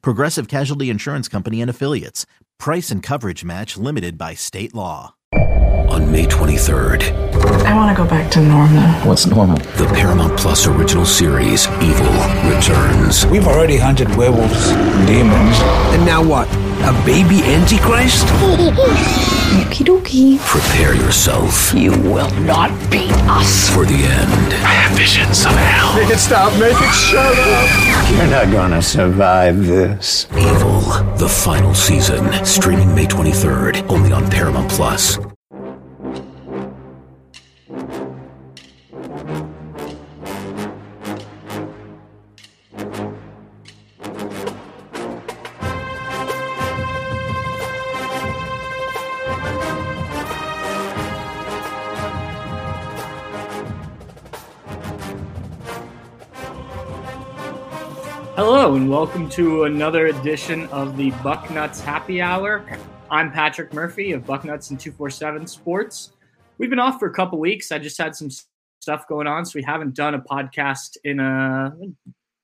Progressive Casualty Insurance Company and Affiliates. Price and coverage match limited by state law. On May 23rd, I want to go back to normal. What's normal? the Paramount Plus original series Evil returns. We've already hunted werewolves, demons. And now what? A baby Antichrist? Okie dokie. Prepare yourself You will not beat us. for the end. I have visions of hell. Make it stop, make it shut up. You're not gonna survive this. Evil, the final season, streaming May 23rd, only on Paramount Plus. Hello, and welcome to another edition of the Bucknuts Happy Hour. I'm Patrick Murphy of Bucknuts and 247 Sports. We've been off for a couple weeks. I just had some stuff going on, so we haven't done a podcast in a,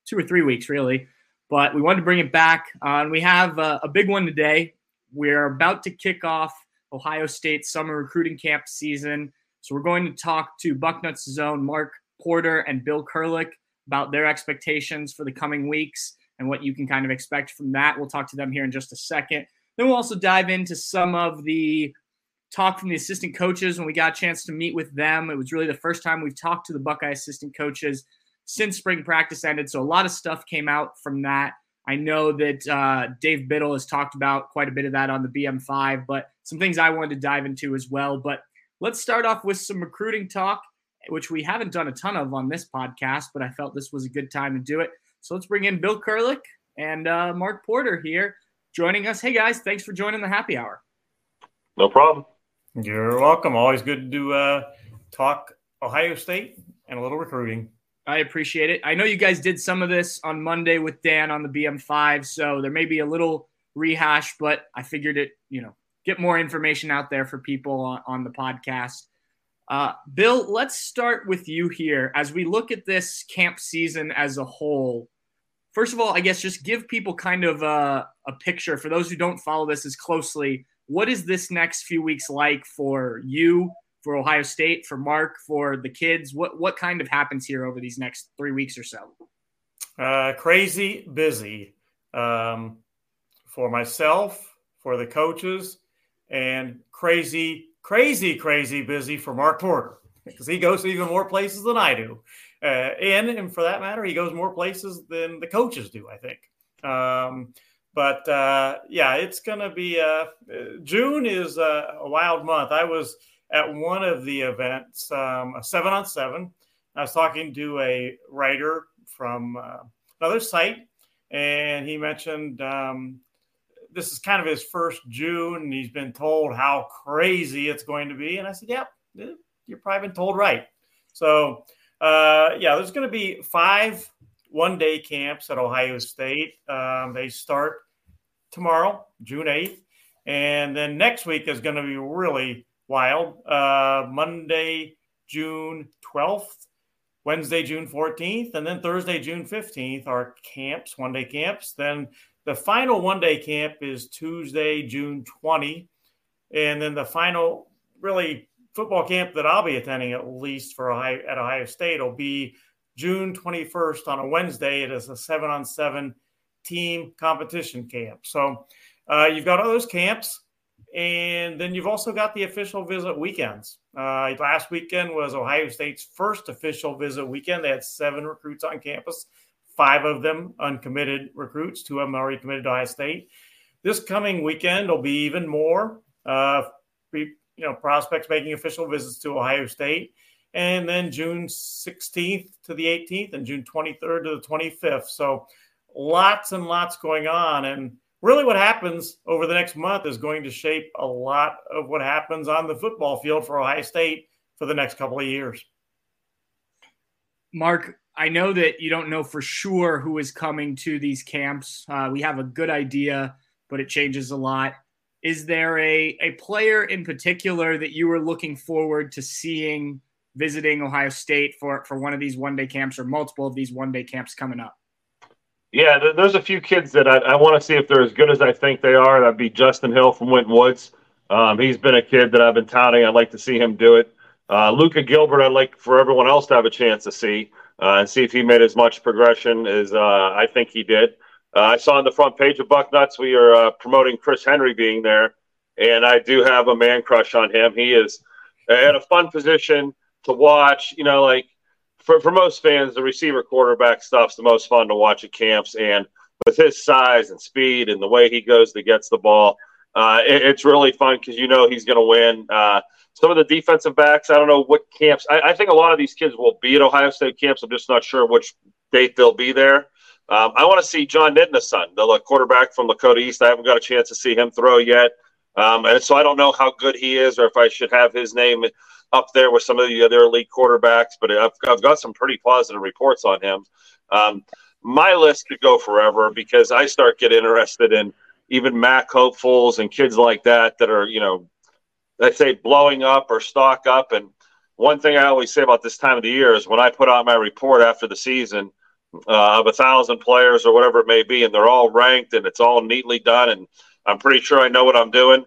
two or three weeks, really. But we wanted to bring it back. Uh, and we have uh, a big one today. We're about to kick off Ohio State summer recruiting camp season. So we're going to talk to Bucknuts Zone Mark Porter and Bill Kurelic about their expectations for the coming weeks and what you can kind of expect from that. We'll talk to them here in just a second. Then we'll also dive into some of the talk from the assistant coaches when we got a chance to meet with them. It was really the first time we've talked to the Buckeye assistant coaches since spring practice ended. So a lot of stuff came out from that. I know that uh, Dave Biddle has talked about quite a bit of that on the BM5, but some things I wanted to dive into as well. But let's start off with some recruiting talk which we haven't done a ton of on this podcast, but I felt this was a good time to do it. So let's bring in Bill Kurelic and uh, Mark Porter here joining us. Hey guys, thanks for joining the happy hour. No problem. You're welcome. Always good to uh, talk Ohio State and a little recruiting. I appreciate it. I know you guys did some of this on Monday with Dan on the BM5, so there may be a little rehash, but I figured it, you know, get more information out there for people on, on the podcast. Uh, Bill, let's start with you here as we look at this camp season as a whole. First of all, I guess just give people kind of a, a picture for those who don't follow this as closely. What is this next few weeks like for you, for Ohio State, for Mark, for the kids? What what kind of happens here over these next three weeks or so? Uh, crazy busy um, for myself, for the coaches, and crazy, crazy, crazy busy for Mark Porter because he goes to even more places than I do. Uh, and, and for that matter, he goes more places than the coaches do, I think. Um, but uh, yeah, it's going to be uh, June is a, a wild month. I was at one of the events, um, a seven on seven. I was talking to a writer from uh, another site, and he mentioned um, this is kind of his first June, and he's been told how crazy it's going to be. And I said, "Yep, you're probably been told right." So, uh, yeah, there's going to be five one-day camps at Ohio State. Um, they start tomorrow, June 8th, and then next week is going to be really wild. Uh, Monday, June 12th. Wednesday, June 14th, and then Thursday, June 15th are camps, one day camps. Then the final one day camp is Tuesday, June 20. And then the final, really, football camp that I'll be attending at least for Ohio, at Ohio State will be June 21st on a Wednesday. It is a seven on seven team competition camp. So uh, you've got all those camps. And then you've also got the official visit weekends. Uh, last weekend was Ohio State's first official visit weekend. They had seven recruits on campus, five of them uncommitted recruits, two of them already committed to Ohio State. This coming weekend will be even more. Uh, you know, prospects making official visits to Ohio State, and then June 16th to the 18th, and June 23rd to the 25th. So, lots and lots going on, and really what happens over the next month is going to shape a lot of what happens on the football field for Ohio State for the next couple of years. Mark, I know that you don't know for sure who is coming to these camps. Uh, we have a good idea, but it changes a lot. Is there a, a player in particular that you were looking forward to seeing visiting Ohio State for, for one of these one day camps or multiple of these one day camps coming up? Yeah, there's a few kids that I, I want to see if they're as good as I think they are. That'd be Justin Hill from Winton Woods. Um, he's been a kid that I've been touting. I'd like to see him do it. Uh, Luca Gilbert, I'd like for everyone else to have a chance to see and see if he made as much progression as uh, I think he did. Uh, I saw on the front page of Bucknuts we are uh, promoting Chris Henry being there, and I do have a man crush on him. He is in a fun position to watch. You know, like for, for most fans, the receiver quarterback stuff's the most fun to watch at camps. And with his size and speed and the way he goes to gets the ball, uh, it, it's really fun because you know he's going to win. Uh, some of the defensive backs, I don't know what camps. I, I, think a lot of these kids will be at Ohio State camps. I'm just not sure which date they'll be there. Um, I want to see John Nidna's son, the quarterback from Lakota East. I haven't got a chance to see him throw yet. Um, and so I don't know how good he is or if I should have his name up there with some of the other elite quarterbacks, but I've, I've got some pretty positive reports on him. Um, my list could go forever because I start get interested in even MAC hopefuls and kids like that that are, you know, let's say blowing up or stock up. And one thing I always say about this time of the year is when I put out my report after the season uh, of a thousand players or whatever it may be, and they're all ranked and it's all neatly done, and I'm pretty sure I know what I'm doing.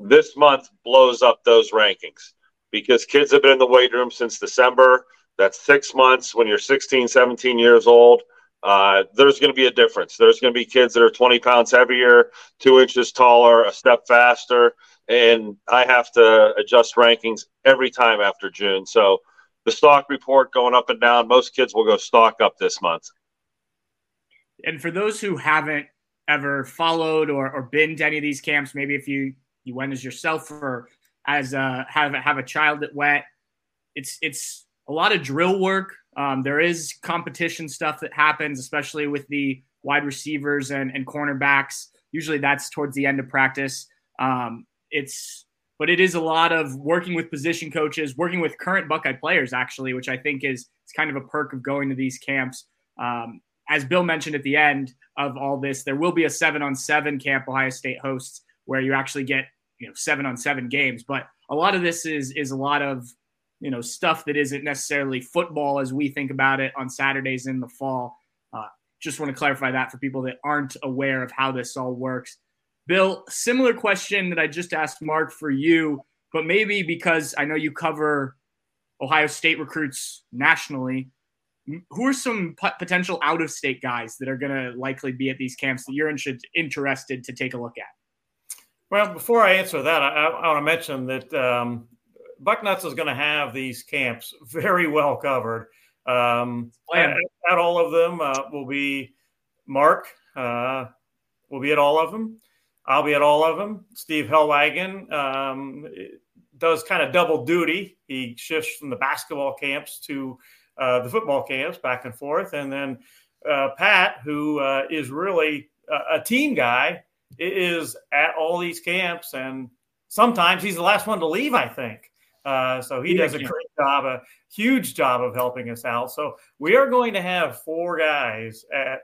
This month blows up those rankings because kids have been in the weight room since December. That's six months when you're 16, 17 years old. Uh, there's going to be a difference. There's going to be kids that are 20 pounds heavier, two inches taller, a step faster, and I have to adjust rankings every time after June. So the stock report going up and down, most kids will go stock up this month. And for those who haven't ever followed or, or been to any of these camps, maybe if you you went as yourself or as a, have have a child that went. It's it's a lot of drill work. Um, there is competition stuff that happens, especially with the wide receivers and, and cornerbacks. Usually that's towards the end of practice. Um, it's but it is a lot of working with position coaches, working with current Buckeye players, actually, which I think is it's kind of a perk of going to these camps. Um, as Bill mentioned at the end of all this, there will be a seven on seven camp Ohio State hosts where you actually get you know seven on seven games. But a lot of this is is a lot of you know stuff that isn't necessarily football as we think about it on Saturdays in the fall. Uh, just want to clarify that for people that aren't aware of how this all works. Bill, similar question that I just asked Mark for you, but maybe because I know you cover Ohio State recruits nationally. Who are some potential out of state guys that are going to likely be at these camps that you're interested to take a look at? Well, before I answer that, I, I want to mention that um, Bucknuts is going to have these camps very well covered. Um, at, at, all of them uh, will be Mark. Uh, will be at all of them. I'll be at all of them. Steve Helwagen um, does kind of double duty. He shifts from the basketball camps to uh, the football camps back and forth, and then uh, Pat, who uh, is really a, a team guy is at all these camps, and sometimes he's the last one to leave. I think. Uh, so he does a great job, a huge job of helping us out. So we are going to have four guys at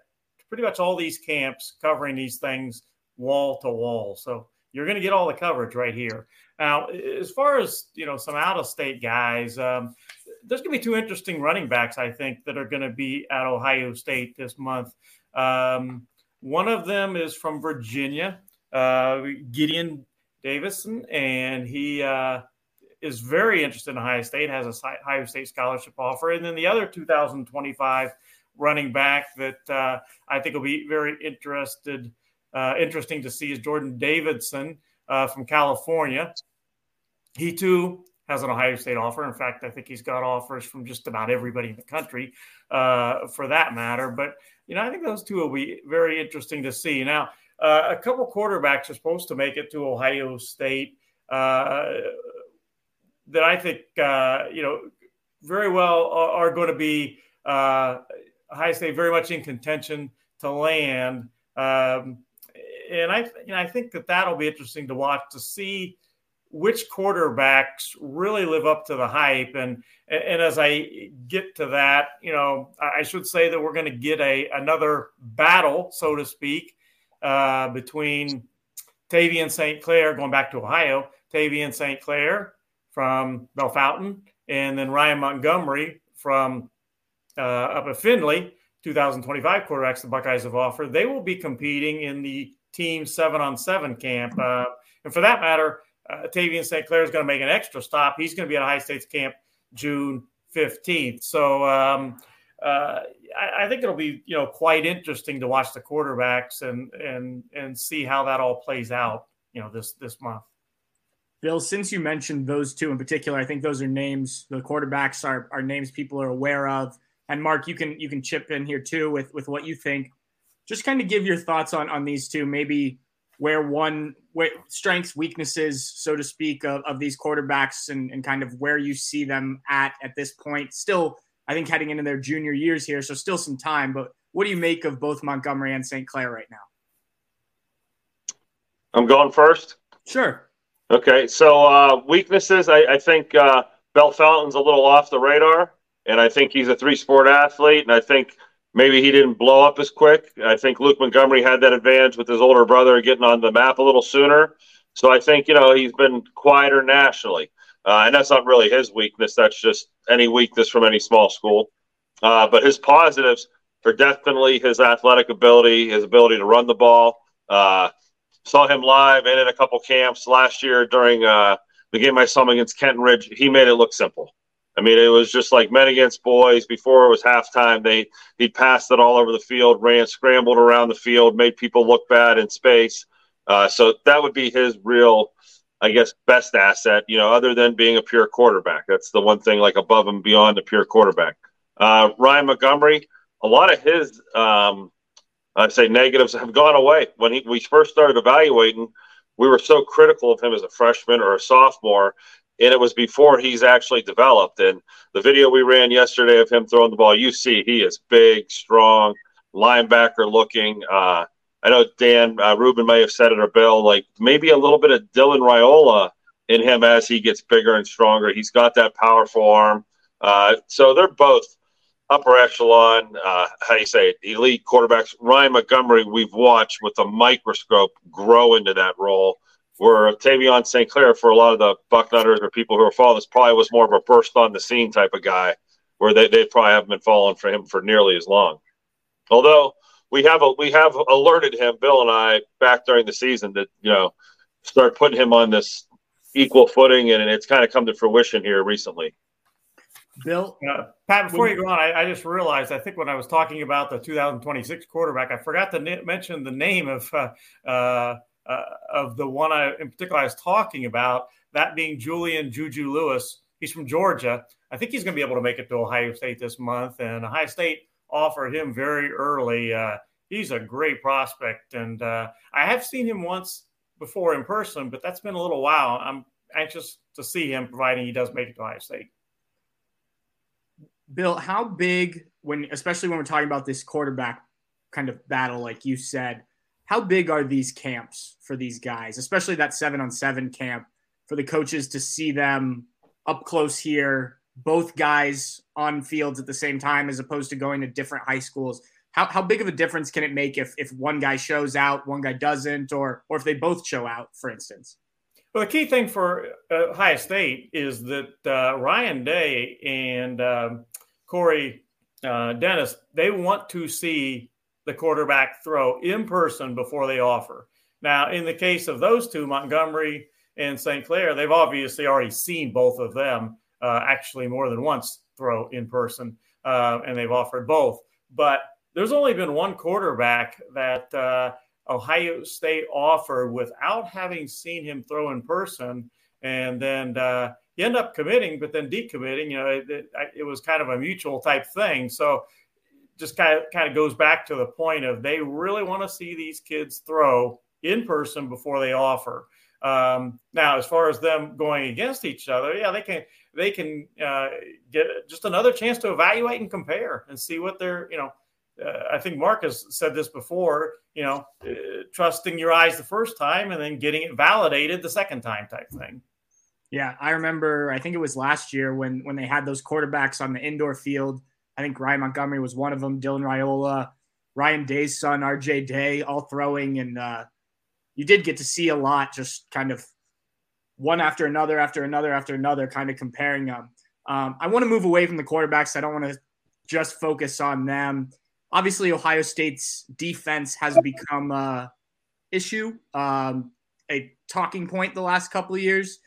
pretty much all these camps covering these things wall to wall. So you're going to get all the coverage right here. Now, as far as you know, some out of state guys, um, there's going to be two interesting running backs I think that are going to be at Ohio State this month. Um, one of them is from Virginia, uh, Gideon Davison, and he uh, is very interested in Ohio State, has a Ohio State scholarship offer. And then the other 2025 running back that uh, I think will be very interested, uh, interesting to see is Jordan Davidson uh, from California. He too has an Ohio State offer. In fact, I think he's got offers from just about everybody in the country, uh, for that matter. But you know, I think those two will be very interesting to see. Now, uh, a couple quarterbacks are supposed to make it to Ohio State uh, that I think, uh, you know, very well are, going to be uh, Ohio State very much in contention to land. Um, and I, you know, I think that that'll be interesting to watch to see which quarterbacks really live up to the hype. And and as I get to that, you know, I should say that we're going to get a another battle, so to speak, uh, between Tavien St. Clair going back to Ohio, Tavien St. Clair from Bellefontaine, and then Ryan Montgomery from uh, up at Findlay. 2025 quarterbacks the Buckeyes have offered. They will be competing in the team seven on seven camp. Uh, and for that matter, uh, Tavien St. Clair is going to make an extra stop. He's going to be at Ohio State's camp June 15th. So um, uh, I, I, think it'll be you know quite interesting to watch the quarterbacks and and and see how that all plays out. You know this this month. Bill, since you mentioned those two in particular, I think those are names. The quarterbacks are are names people are aware of. And Mark, you can you can chip in here too with with what you think. Just kind of give your thoughts on on these two. Maybe where one where strengths, weaknesses, so to speak, of, of these quarterbacks and, and kind of where you see them at at this point. Still, I think heading into their junior years here, so still some time. But what do you make of both Montgomery and St. Clair right now? I'm going first. Sure. Okay, so uh, weaknesses. I, I think uh, Bellefontaine's a little off the radar, and I think he's a three-sport athlete, and I think maybe he didn't blow up as quick. I think Luke Montgomery had that advantage with his older brother getting on the map a little sooner. So I think you know he's been quieter nationally, uh, and that's not really his weakness. That's just any weakness from any small school. Uh, but his positives are definitely his athletic ability, his ability to run the ball. Uh, saw him live and in a couple camps last year during uh, the game I saw him against Kenton Ridge. He made it look simple. I mean, it was just like men against boys. Before it was halftime, they he passed it all over the field, ran, scrambled around the field, made people look bad in space. Uh, so that would be his real, I guess, best asset. You know, other than being a pure quarterback, that's the one thing like above and beyond a pure quarterback. Uh, Ryan Montgomery, a lot of his, um, I'd say, negatives have gone away. When he, we first started evaluating, we were so critical of him as a freshman or a sophomore and it was before he's actually developed. And the video we ran yesterday of him throwing the ball, you see he is big, strong, linebacker looking. Uh, I know Dan uh, Ruben may have said it or Bill, like maybe a little bit of Dylan Raiola in him as he gets bigger and stronger. He's got that powerful arm. Uh, so they're both upper echelon, uh, how do you say it, elite quarterbacks. Ryan Montgomery, we've watched with a microscope grow into that role where Tavien St. Clair for a lot of the Bucknutters or people who are following this probably was more of a burst on the scene type of guy, where they, they probably haven't been following for him for nearly as long. Although we have a, we have alerted him, Bill and I, back during the season that you know start putting him on this equal footing, and it's kind of come to fruition here recently. Bill, uh, Pat, before you go on, I, I, just realized I think when I was talking about the 2026 quarterback, I forgot to n- mention the name of uh, uh, uh, of the one I, in particular I was talking about, that being Julian Juju Lewis. He's from Georgia. I think he's going to be able to make it to Ohio State this month, and Ohio State offered him very early. Uh, he's a great prospect, and uh, I have seen him once before in person, but that's been a little while. I'm anxious to see him, providing he does make it to Ohio State. Bill, how big when, especially when we're talking about this quarterback kind of battle, like you said, how big are these camps for these guys, especially that seven on seven camp for the coaches to see them up close here, both guys on fields at the same time, as opposed to going to different high schools? How, how big of a difference can it make if, if one guy shows out, one guy doesn't, or or if they both show out, for instance? Well, the key thing for uh, Ohio State is that uh, Ryan Day and um, Corey uh, Dennis they want to see the quarterback throw in person before they offer. Now, in the case of those two, Montgomery and St. Clair, they've obviously already seen both of them uh, actually more than once throw in person, uh, and they've offered both. But there's only been one quarterback that uh, Ohio State offered without having seen him throw in person, and then uh, he ended up committing, but then decommitting. You know, it, it, it was kind of a mutual type thing. So just kind of kind of goes back to the point of they really want to see these kids throw in person before they offer. Um, now, as far as them going against each other, yeah, they can they can uh, get just another chance to evaluate and compare and see what they're you know uh, I think Mark has said this before, you know, uh, trusting your eyes the first time and then getting it validated the second time type thing. Yeah, I remember. I think it was last year when when they had those quarterbacks on the indoor field. I think Ryan Montgomery was one of them. Dylan Raiola, Ryan Day's son, R.J. Day, all throwing, and uh, you did get to see a lot, just kind of one after another, after another, after another, kind of comparing them. Um, I want to move away from the quarterbacks. I don't want to just focus on them. Obviously, Ohio State's defense has become a issue, um, a talking point the last couple of years.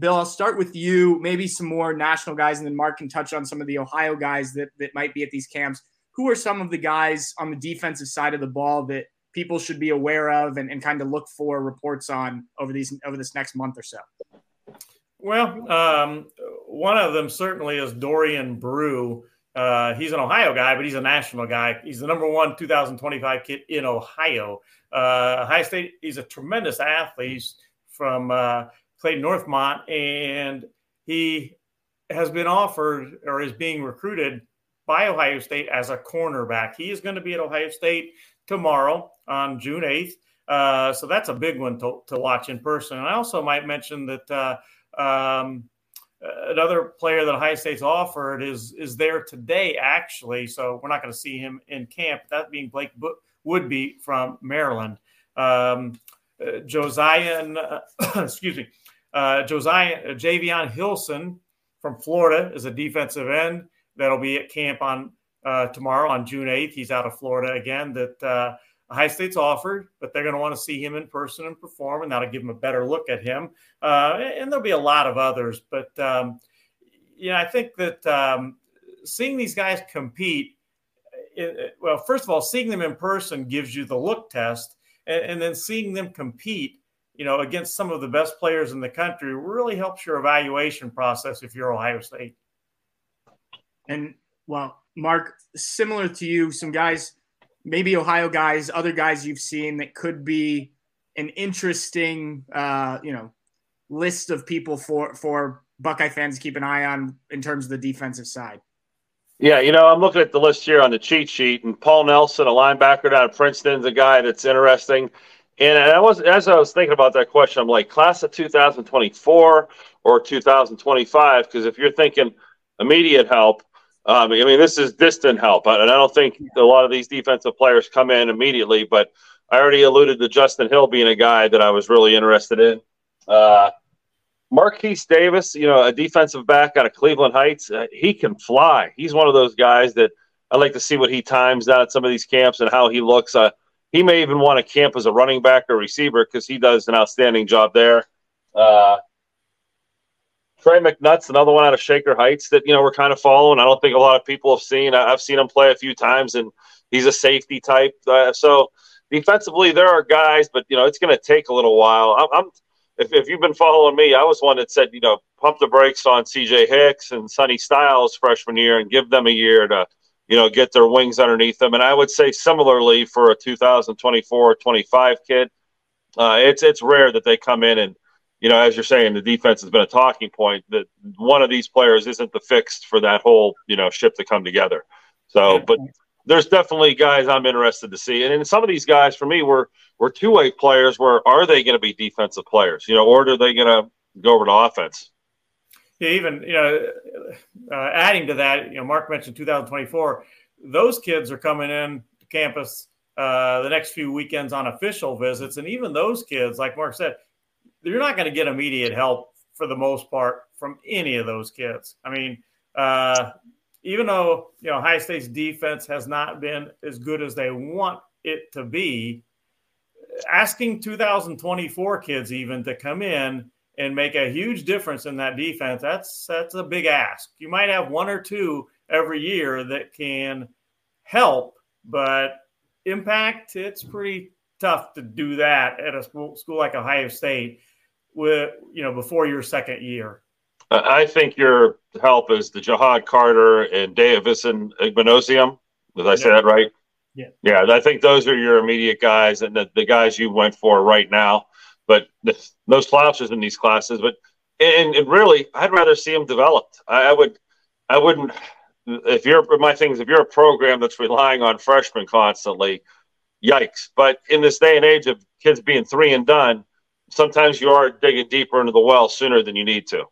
Bill, I'll start with you. Maybe some more national guys, and then Mark can touch on some of the Ohio guys that, that might be at these camps. Who are some of the guys on the defensive side of the ball that people should be aware of and, and kind of look for reports on over these over this next month or so? Well, um, one of them certainly is Dorian Brew. Uh, he's an Ohio guy, but he's a national guy. He's the number one 2025 kid in Ohio. Uh, Ohio State, he's a tremendous athlete. He's from uh, Clayton Northmont, and he has been offered or is being recruited by Ohio State as a cornerback. He is going to be at Ohio State tomorrow on June 8th. Uh, so that's a big one to, to watch in person. And I also might mention that uh, um, another player that Ohio State's offered is is there today, actually. So we're not going to see him in camp. That being Blake Woodby from Maryland. Um, uh, Josiah, excuse me, uh, Josiah uh, Javion Hilson from Florida is a defensive end that'll be at camp on uh, tomorrow on June 8th. He's out of Florida again. That uh, Ohio State's offered, but they're going to want to see him in person and perform, and that'll give them a better look at him. Uh, and there'll be a lot of others, but um, you know, I think that um, seeing these guys compete, it, well, first of all, seeing them in person gives you the look test, and, and then seeing them compete, you know, against some of the best players in the country really helps your evaluation process if you're Ohio State. And well, Mark, similar to you, some guys, maybe Ohio guys, other guys you've seen that could be an interesting, uh, you know, list of people for for Buckeye fans to keep an eye on in terms of the defensive side. Yeah, you know, I'm looking at the list here on the cheat sheet, and Paul Nelson, a linebacker out of Princeton, is a guy that's interesting. And I was, as I was thinking about that question, I'm like, class of 2024 or 2025? Because if you're thinking immediate help, um, I mean, this is distant help, and I don't think a lot of these defensive players come in immediately. But I already alluded to Justin Hill being a guy that I was really interested in. Uh, Marquise Davis, you know, a defensive back out of Cleveland Heights, uh, he can fly. He's one of those guys that I like to see what he times out at some of these camps and how he looks. Uh, he may even want to camp as a running back or receiver because he does an outstanding job there. Uh, Trey McNutt's another one out of Shaker Heights that you know we're kind of following. I don't think a lot of people have seen. I've seen him play a few times, and he's a safety type. Uh, so defensively, there are guys, but you know it's going to take a little while. I'm, I'm if, if, you've been following me, I was one that said you know pump the brakes on C.J. Hicks and Sonny Styles freshman year and give them a year to you know get their wings underneath them. And I would say similarly for a 2024-25 kid, uh, it's it's rare that they come in and you know, as you're saying, the defense has been a talking point that one of these players isn't the fix for that whole, you know, ship to come together. So, but there's definitely guys I'm interested to see. And, some of these guys for me were, were two way players where are they going to be defensive players, you know, or are they going to go over to offense? Yeah, even, you know, uh, adding to that, you know, Mark mentioned 2024, those kids are coming in to campus uh, the next few weekends on official visits. And even those kids, like Mark said, you're not going to get immediate help for the most part from any of those kids. I mean, uh, even though you know Ohio State's defense has not been as good as they want it to be, asking 2024 kids even to come in and make a huge difference in that defense that's that's a big ask. You might have one or two every year that can help, but impact it's pretty tough to do that at a school, school like Ohio State with you know before your second year? I think your help is the Ja'Had Carter and Davison Igbinosun. Did I say yeah. that right? Yeah. Yeah, I think those are your immediate guys and the, the guys you went for right now. But the, no slouches in these classes. But and, and, really, I'd rather see them developed. I, I would, I wouldn't. if you're my thing is if you're a program that's relying on freshmen constantly, yikes. But in this day and age of kids being three and done, sometimes you are digging deeper into the well sooner than you need to.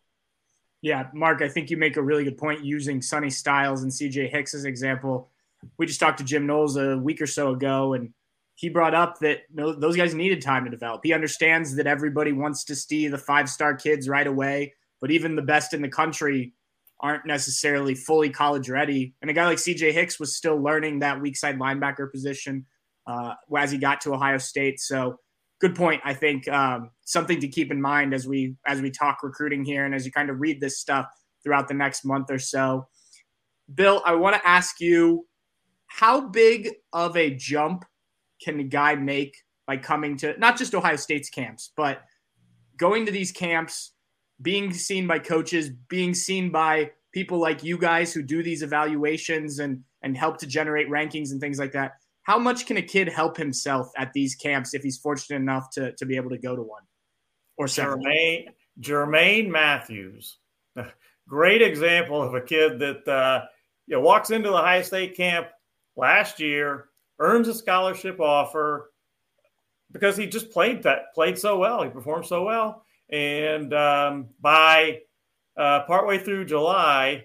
Yeah, Mark, I think you make a really good point using Sonny Styles and CJ Hicks as example. We just talked to Jim Knowles a week or so ago, and he brought up that those guys needed time to develop. He understands that everybody wants to see the five star kids right away, but even the best in the country aren't necessarily fully college ready. And a guy like CJ Hicks was still learning that weak side linebacker position uh, as he got to Ohio State. So good point. I think um, something to keep in mind as we as we talk recruiting here and as you kind of read this stuff throughout the next month or so. Bill, I want to ask you how big of a jump can a guy make by coming to not just Ohio State's camps, but going to these camps, being seen by coaches, being seen by people like you guys who do these evaluations and and help to generate rankings and things like that how much can a kid help himself at these camps if he's fortunate enough to, to be able to go to one or several? Jermaine, Jermaine Mathews, great example of a kid that uh, you know, walks into the Ohio State camp last year, earns a scholarship offer because he just played that played so well, he performed so well, and um, by uh, partway through July,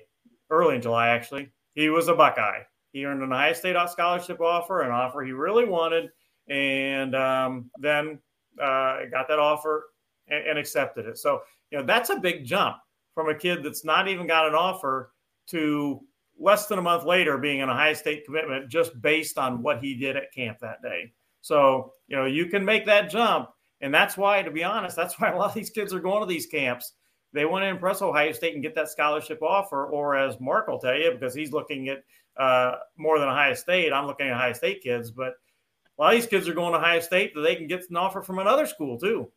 early in July actually, he was a Buckeye. He earned an Ohio State scholarship offer, an offer he really wanted, and um, then uh, got that offer and, and, accepted it. So, you know, that's a big jump from a kid that's not even got an offer to less than a month later being an Ohio State commitment just based on what he did at camp that day. So, you know, you can make that jump. And that's why, to be honest, that's why a lot of these kids are going to these camps. They want to impress Ohio State and get that scholarship offer, or as Mark will tell you, because he's looking at uh, more than Ohio State. I'm looking at Ohio State kids, but a lot of these kids are going to Ohio State that they can get an offer from another school too.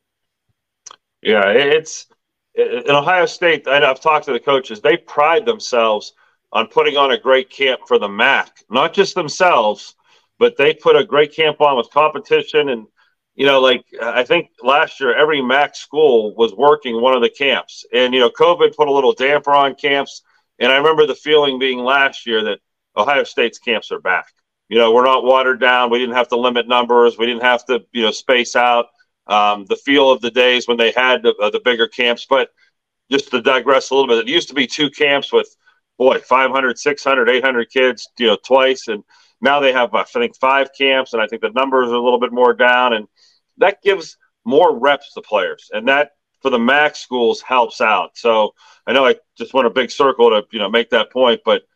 Yeah, it's in Ohio State. I I've talked to the coaches. They pride themselves on putting on a great camp for the MAC, not just themselves, but they put a great camp on with competition and. You know, like I think last year, every MAC school was working one of the camps, and you know, COVID put a little damper on camps. And I remember the feeling being last year that Ohio State's camps are back. You know, we're not watered down. We didn't have to limit numbers. We didn't have to, you know, space out um, the feel of the days when they had the, uh, the bigger camps. But just to digress a little bit, it used to be two camps with, boy, 500, 600, 800 kids, you know, twice. And now they have, I think, five camps. And I think the numbers are a little bit more down. And that gives more reps to players. And that, for the MAC schools, helps out. So I know I just went a big circle to, you know, make that point. But –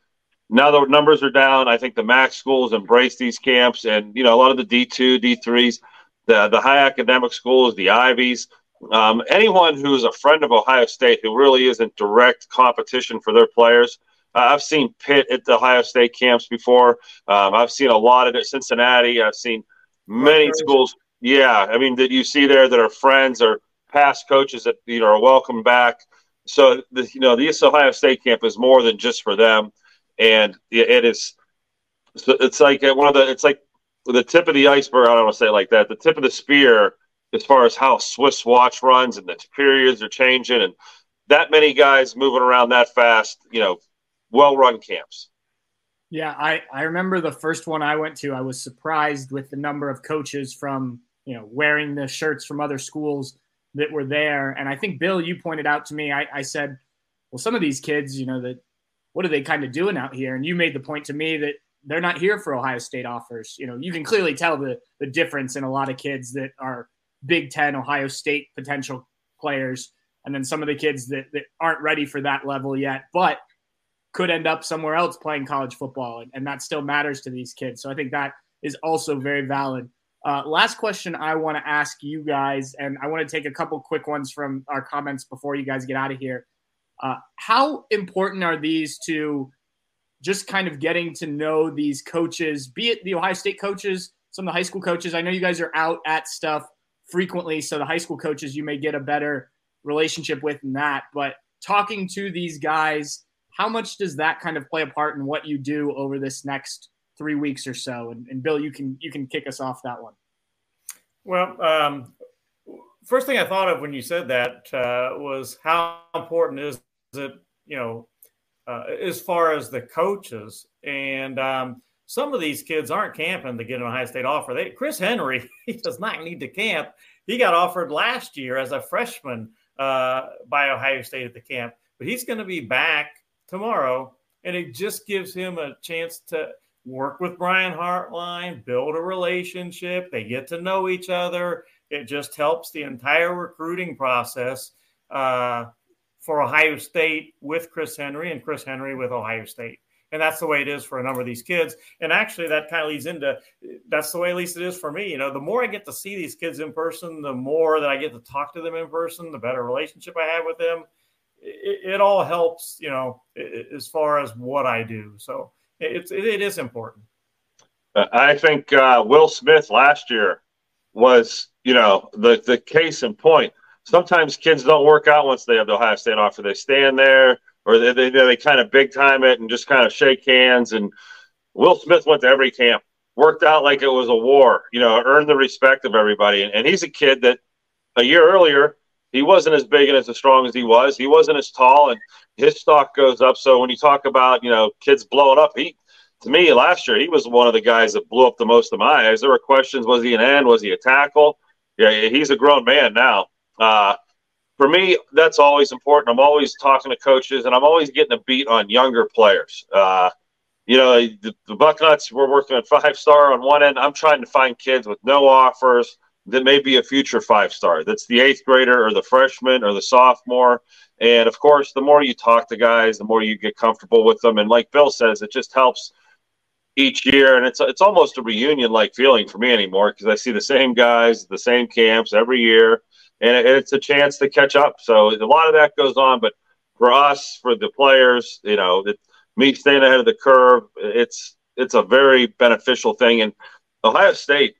now the numbers are down. I think the MAC schools embrace these camps, and you know a lot of the D two, D threes, the the high academic schools, the Ivies. Um, anyone who's a friend of Ohio State who really isn't direct competition for their players. Uh, I've seen Pitt at the Ohio State camps before. Um, I've seen a lot of it. Cincinnati. I've seen many schools. Yeah, I mean that you see there that are friends or past coaches that you know are welcome back. So the, you know, the Ohio State camp is more than just for them and it is it's like one of the it's like the tip of the iceberg. I don't want to say it like that. The tip of the spear as far as how Swiss watch runs and the periods are changing and that many guys moving around that fast. You know, well run camps. Yeah, I, I remember the first one I went to. I was surprised with the number of coaches from you know wearing the shirts from other schools that were there. And I think Bill, you pointed out to me. I, I said, well, some of these kids, you know, that what are they kind of doing out here? And you made the point to me that they're not here for Ohio State offers. You know, you can clearly tell the the difference in a lot of kids that are Big Ten, Ohio State potential players, and then some of the kids that, that aren't ready for that level yet, but could end up somewhere else playing college football, and, and that still matters to these kids. So I think that is also very valid. Uh, last question I want to ask you guys, and I want to take a couple quick ones from our comments before you guys get out of here. Uh, how important are these to just kind of getting to know these coaches, be it the Ohio State coaches, some of the high school coaches? I know you guys are out at stuff frequently, so the high school coaches you may get a better relationship with than that. But talking to these guys, how much does that kind of play a part in what you do over this next three weeks or so? And, and Bill, you can you can kick us off that one. Well, um, first thing I thought of when you said that uh, was how important is it, you know, uh, as far as the coaches. And um, some of these kids aren't camping to get an Ohio State offer. They, Chris Henry, he does not need to camp. He got offered last year as a freshman uh, by Ohio State at the camp, but he's going to be back tomorrow. And it just gives him a chance to work with Brian Hartline, build a relationship. They get to know each other. It just helps the entire recruiting process uh, for Ohio State with Chris Henry and Chris Henry with Ohio State. And that's the way it is for a number of these kids. And actually, that kind of leads into that's the way, at least, it is for me. You know, the more I get to see these kids in person, the more that I get to talk to them in person, the better relationship I have with them. It, it all helps, you know, as far as what I do. So it's it, it is important. I think uh, Will Smith last year was, you know, the the case in point. Sometimes kids don't work out once they have the Ohio State offer. They stand there, or they they, they kind of big time it and just kind of shake hands. And Will Smith went to every camp, worked out like it was a war. You know, earned the respect of everybody. And, and he's a kid that a year earlier he wasn't as big and as strong as he was. He wasn't as tall, and his stock goes up. So when you talk about you know kids blowing up, he to me last year he was one of the guys that blew up the most of my eyes. There were questions: was he an end? Was he a tackle? Yeah, he's a grown man now. Uh, for me, that's always important. I'm always talking to coaches, and I'm always getting a beat on younger players. Uh, you know, the, the Bucknuts, we're working at five star on one end. I'm trying to find kids with no offers that may be a future five star. That's the eighth grader or the freshman or the sophomore. And of course, the more you talk to guys, the more you get comfortable with them. And like Bill says, it just helps each year, and it's it's almost a reunion like feeling for me anymore because I see the same guys, the same camps every year, and it, it's a chance to catch up. So a lot of that goes on, but for us, for the players, you know, it, me staying ahead of the curve, it's it's a very beneficial thing. And Ohio State,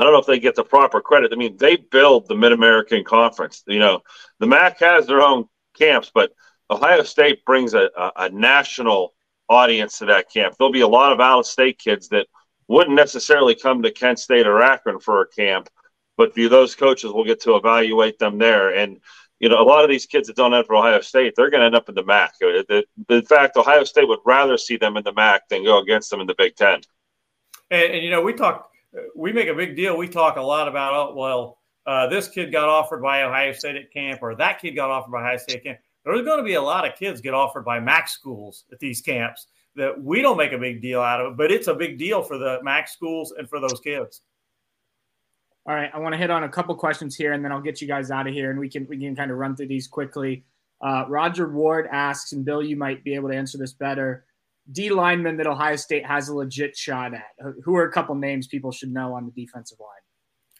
I don't know if they get the proper credit. I mean, they build the Mid American Conference. You know, the MAC has their own camps, but Ohio State brings a, a, a national audience to that camp. There'll be a lot of out of state kids that wouldn't necessarily come to Kent State or Akron for a camp, but the, those coaches will get to evaluate them there. And you know, a lot of these kids that don't enter Ohio State, they're going to end up in the MAC. Uh, in fact, Ohio State would rather see them in the MAC than go against them in the Big Ten. And, and you know, we talk, we make a big deal. We talk a lot about, oh, well, uh, this kid got offered by Ohio State at camp, or that kid got offered by Ohio State at camp there's going to be a lot of kids get offered by MAC schools at these camps that we don't make a big deal out of but it's a big deal for the MAC schools and for those kids. All right, I want to hit on a couple questions here, and then I'll get you guys out of here, and we can we can kind of run through these quickly. Uh, Roger Ward asks, and Bill, you might be able to answer this better. D lineman that Ohio State has a legit shot at. Who are a couple names people should know on the defensive line?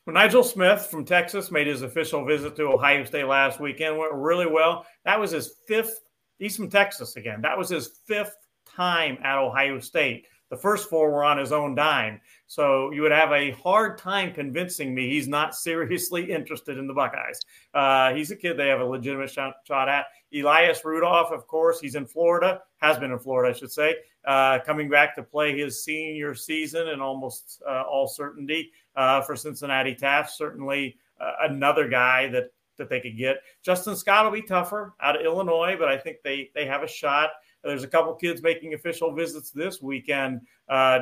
Well, Nigel Smith from Texas made his official visit to Ohio State last weekend. Went really well. That was his fifth. He's from Texas again. That was his fifth time at Ohio State. The first four were on his own dime. So you would have a hard time convincing me he's not seriously interested in the Buckeyes. Uh, he's a kid they have a legitimate shot, shot, at. Elias Rudolph, of course, he's in Florida, has been in Florida, I should say, uh, coming back to play his senior season in almost uh, all certainty uh, for Cincinnati Taft. Certainly uh, another guy that that they could get. Justin Scott will be tougher out of Illinois, but I think they they have a shot. There's a couple kids making official visits this weekend. Uh,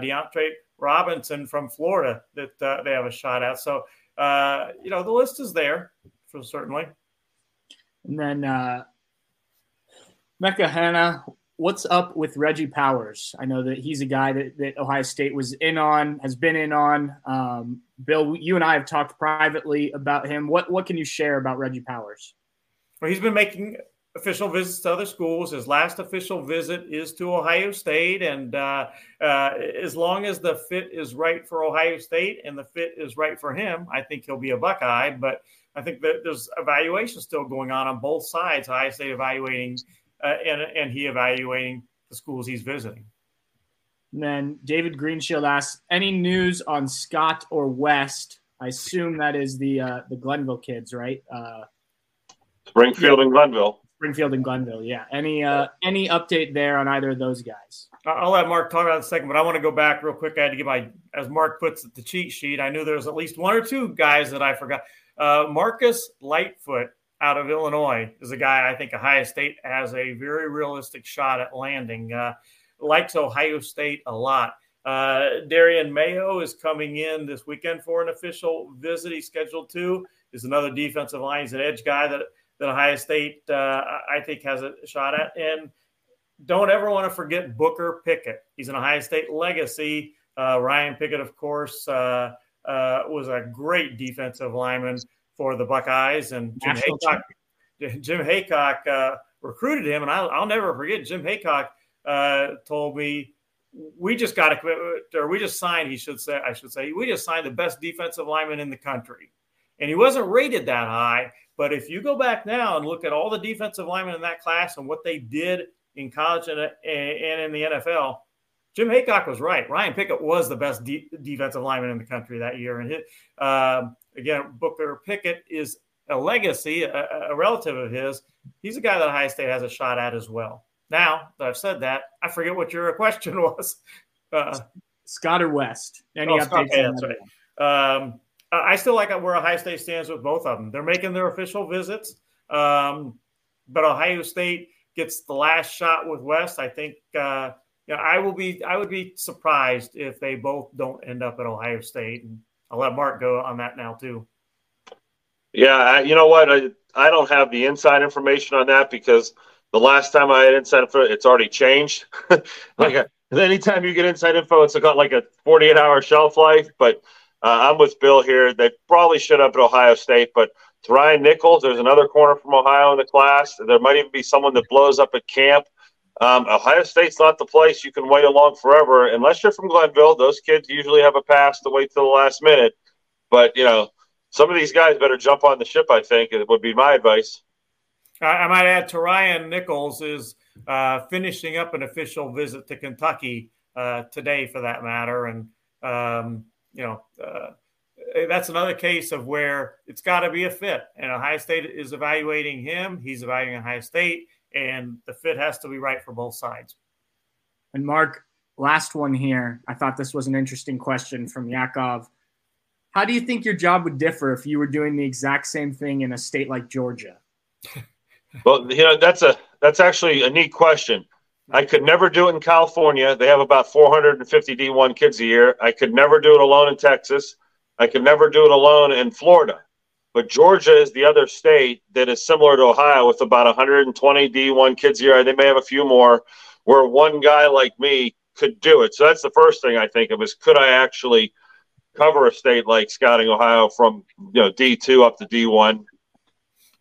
Robinson from Florida that uh, they have a shot at. So uh, you know the list is there for certainly. And then Mecca Hanna what's up with Reggie Powers? I know that he's a guy that, that Ohio State was in on, has been in on. Um, Bill, you and I have talked privately about him. What what can you share about Reggie Powers? Well, he's been making official visits to other schools. His last official visit is to Ohio State, and uh, uh, as long as the fit is right for Ohio State and the fit is right for him, I think he'll be a Buckeye. But I think that there's evaluation still going on on both sides. Ohio State evaluating uh, and and he evaluating the schools he's visiting. And then David Greenshield asks, any news on Scott or West? I assume that is the uh, the Glenville kids, right? Uh, Springfield yeah. and Glenville. Springfield and Glenville, yeah. Any uh, any update there on either of those guys? I'll let Mark talk about it in a second, but I want to go back real quick. I had to get my, as Mark puts it, the cheat sheet. I knew there was at least one or two guys that I forgot. Uh, Marcus Lightfoot out of Illinois is a guy I think Ohio State has a very realistic shot at landing. Uh, likes Ohio State a lot. Uh, Darian Mayo is coming in this weekend for an official visit. He's scheduled to. Is another defensive line. He's an edge guy that that Ohio State uh, I think has a shot at. And don't ever want to forget Booker Pickett. He's an Ohio State legacy. Uh, Ryan Pickett, of course, uh, uh, was a great defensive lineman for the Buckeyes, and Jim National Heacock, Jim Heacock uh, recruited him, and I'll, I'll, never forget. Jim Heacock uh, told me we just got to, or we just signed. He should say, I should say, we just signed the best defensive lineman in the country, and he wasn't rated that high. But if you go back now and look at all the defensive linemen in that class and what they did in college and, and in the NFL, Jim Heacock was right. Ryan Pickett was the best de- defensive lineman in the country that year. And hit, um, again, Booker Pickett is a legacy, a, a, relative of his. He's a guy that Ohio State has a shot at as well. Now that I've said that, I forget what your question was. Uh, Scott or West? Any oh, updates? Yeah, that's right. Um, I still like where Ohio State stands with both of them. They're making their official visits, um, but Ohio State gets the last shot with West. I think uh, yeah, I will be. I would be surprised if they both don't end up at Ohio State, and I'll let Mark go on that now too. Yeah, I, you know what? I I don't have the inside information on that because the last time I had inside info, it's already changed. like a, anytime you get inside info, it's got like a 48 hour shelf life. But uh, I'm with Bill here. They probably should up at Ohio State, but Ryan Nichols, there's another corner from Ohio in the class. There might even be someone that blows up at camp. Um, Ohio State's not the place you can wait along forever unless you're from Glenville. Those kids usually have a pass to wait till the last minute. But you know, some of these guys better jump on the ship. I think it would be my advice. I, might add to Ryan Nichols is uh, finishing up an official visit to Kentucky uh, today, for that matter, and um, you know. Uh, that's another case of where it's got to be a fit. And Ohio State is evaluating him. He's evaluating Ohio State and the fit has to be right for both sides. And Mark, last one here. I thought this was an interesting question from Yakov. How do you think your job would differ if you were doing the exact same thing in a state like Georgia? well, you know that's a that's actually a neat question. I could never do it in California. They have about 450 D1 kids a year. I could never do it alone in Texas. I could never do it alone in Florida. But Georgia is the other state that is similar to Ohio with about 120 D1 kids a year. They may have a few more where one guy like me could do it. So that's the first thing I think of is could I actually cover a state like Scouting Ohio from you know D2 up to D1?